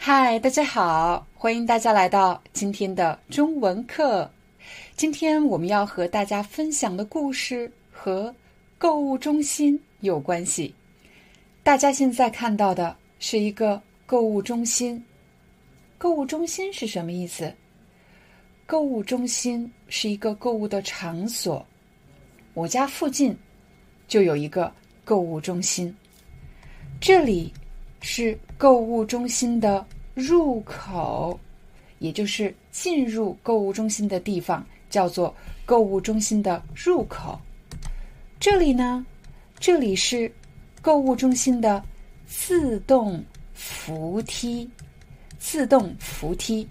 嗨，大家好，欢迎大家来到今天的中文课。今天我们要和大家分享的故事和购物中心有关系。大家现在看到的是一个购物中心。购物中心是什么意思？购物中心是一个购物的场所。我家附近就有一个购物中心，这里是购物中心的入口，也就是进入购物中心的地方，叫做购物中心的入口。这里呢，这里是购物中心的自动扶梯。自动扶梯，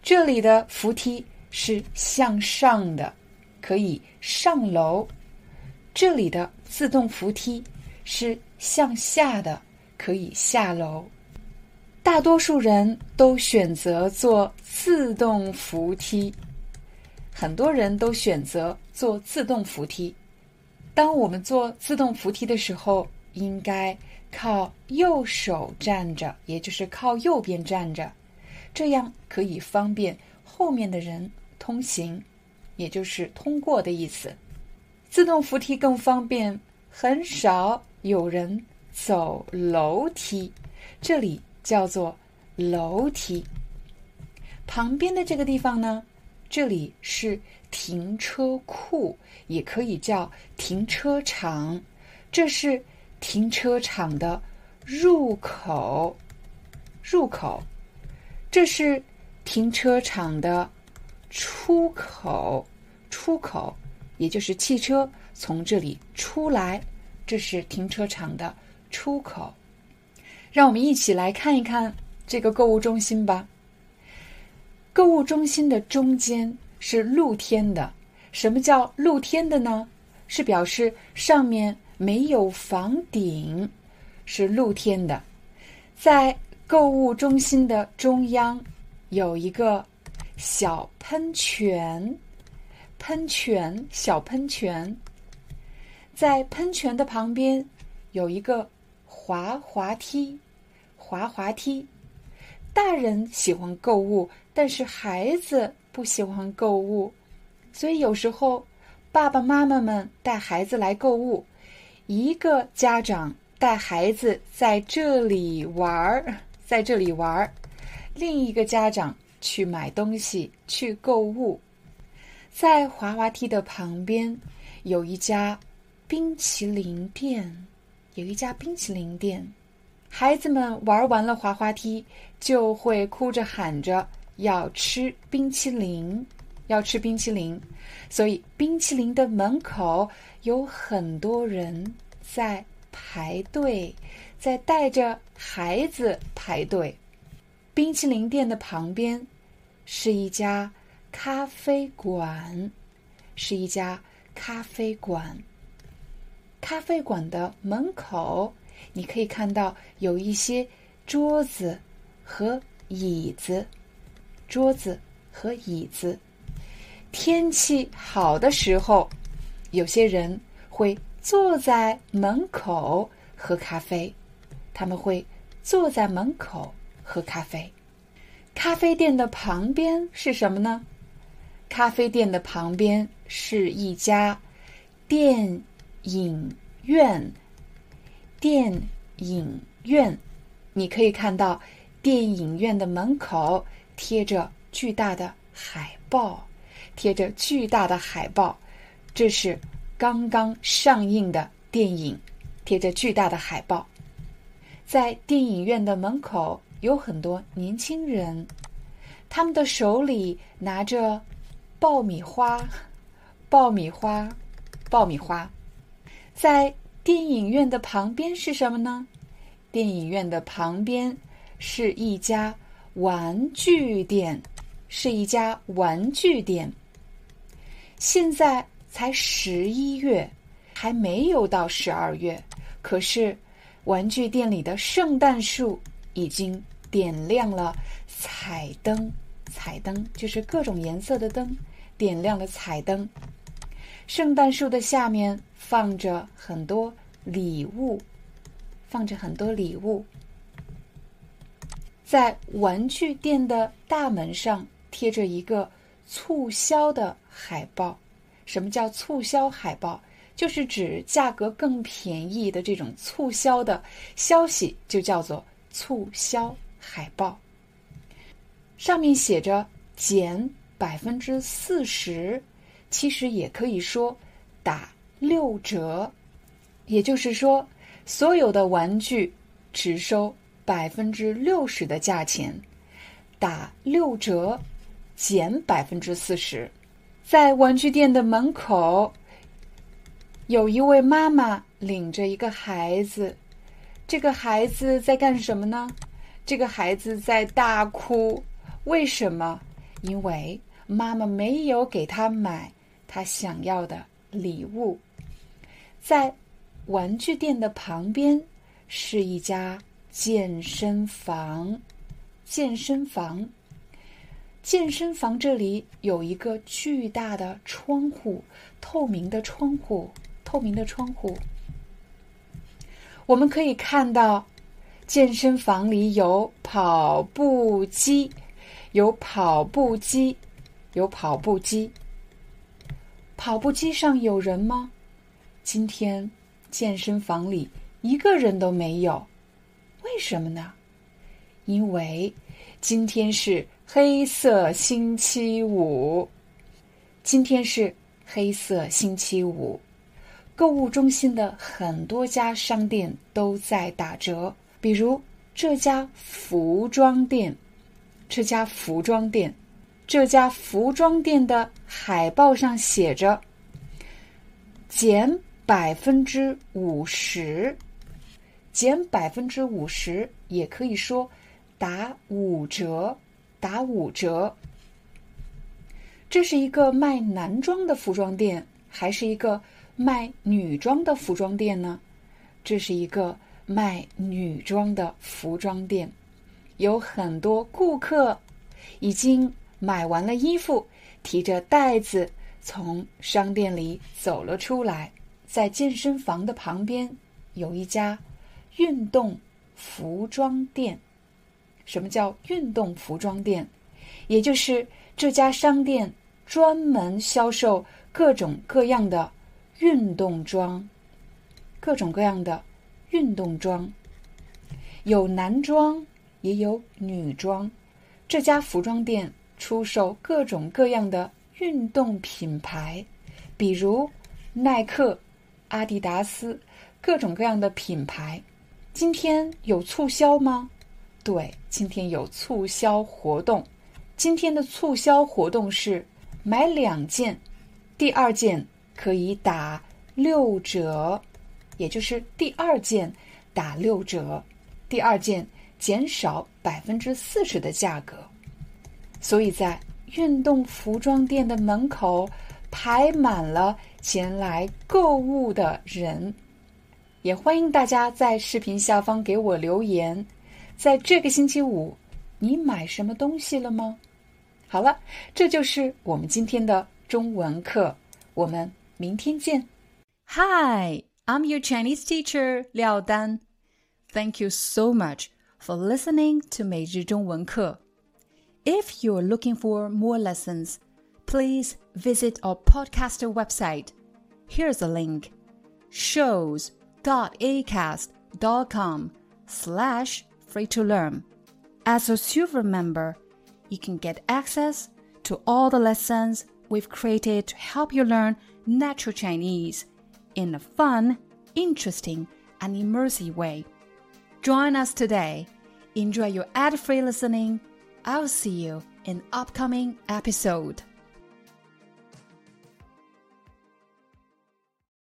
这里的扶梯是向上的，可以上楼；这里的自动扶梯是向下的，可以下楼。大多数人都选择坐自动扶梯，很多人都选择坐自动扶梯。当我们坐自动扶梯的时候，应该。靠右手站着，也就是靠右边站着，这样可以方便后面的人通行，也就是通过的意思。自动扶梯更方便，很少有人走楼梯，这里叫做楼梯。旁边的这个地方呢，这里是停车库，也可以叫停车场，这是。停车场的入口，入口，这是停车场的出口，出口，也就是汽车从这里出来，这是停车场的出口。让我们一起来看一看这个购物中心吧。购物中心的中间是露天的，什么叫露天的呢？是表示上面。没有房顶，是露天的。在购物中心的中央有一个小喷泉，喷泉小喷泉。在喷泉的旁边有一个滑滑梯，滑滑梯。大人喜欢购物，但是孩子不喜欢购物，所以有时候爸爸妈妈们带孩子来购物。一个家长带孩子在这里玩儿，在这里玩儿；另一个家长去买东西、去购物。在滑滑梯的旁边有一家冰淇淋店，有一家冰淇淋店。孩子们玩完了滑滑梯，就会哭着喊着要吃冰淇淋，要吃冰淇淋。所以，冰淇淋的门口。有很多人在排队，在带着孩子排队。冰淇淋店的旁边是一家咖啡馆，是一家咖啡馆。咖啡馆的门口，你可以看到有一些桌子和椅子，桌子和椅子。天气好的时候。有些人会坐在门口喝咖啡，他们会坐在门口喝咖啡。咖啡店的旁边是什么呢？咖啡店的旁边是一家店影院。电影院，你可以看到电影院的门口贴着巨大的海报，贴着巨大的海报。这是刚刚上映的电影，贴着巨大的海报。在电影院的门口有很多年轻人，他们的手里拿着爆米花，爆米花，爆米花。在电影院的旁边是什么呢？电影院的旁边是一家玩具店，是一家玩具店。现在才十一月，还没有到十二月，可是玩具店里的圣诞树已经点亮了彩灯，彩灯就是各种颜色的灯，点亮了彩灯。圣诞树的下面放着很多礼物，放着很多礼物。在玩具店的大门上贴着一个。促销的海报，什么叫促销海报？就是指价格更便宜的这种促销的消息，就叫做促销海报。上面写着减百分之四十，其实也可以说打六折，也就是说，所有的玩具只收百分之六十的价钱，打六折。减百分之四十，在玩具店的门口，有一位妈妈领着一个孩子。这个孩子在干什么呢？这个孩子在大哭。为什么？因为妈妈没有给他买他想要的礼物。在玩具店的旁边是一家健身房，健身房。健身房这里有一个巨大的窗户，透明的窗户，透明的窗户。我们可以看到，健身房里有跑步机，有跑步机，有跑步机。跑步机上有人吗？今天健身房里一个人都没有。为什么呢？因为今天是。黑色星期五，今天是黑色星期五。购物中心的很多家商店都在打折，比如这家服装店，这家服装店，这家服装店的海报上写着“减百分之五十”，减百分之五十，也可以说打五折。打五折。这是一个卖男装的服装店，还是一个卖女装的服装店呢？这是一个卖女装的服装店，有很多顾客已经买完了衣服，提着袋子从商店里走了出来。在健身房的旁边有一家运动服装店。什么叫运动服装店？也就是这家商店专门销售各种各样的运动装，各种各样的运动装，有男装也有女装。这家服装店出售各种各样的运动品牌，比如耐克、阿迪达斯，各种各样的品牌。今天有促销吗？对，今天有促销活动。今天的促销活动是买两件，第二件可以打六折，也就是第二件打六折，第二件减少百分之四十的价格。所以在运动服装店的门口排满了前来购物的人。也欢迎大家在视频下方给我留言。在这个星期五，你买什么东西了吗？好了，这就是我们今天的中文课，我们明天见。Hi, I'm your Chinese teacher 廖丹 Thank you so much for listening to 每日中文课。If you're looking for more lessons, please visit our podcaster website. Here's a link: shows.acast.com slash free to learn. As a silver member, you can get access to all the lessons we've created to help you learn natural Chinese in a fun, interesting, and immersive way. Join us today. Enjoy your ad free listening. I'll see you in upcoming episode.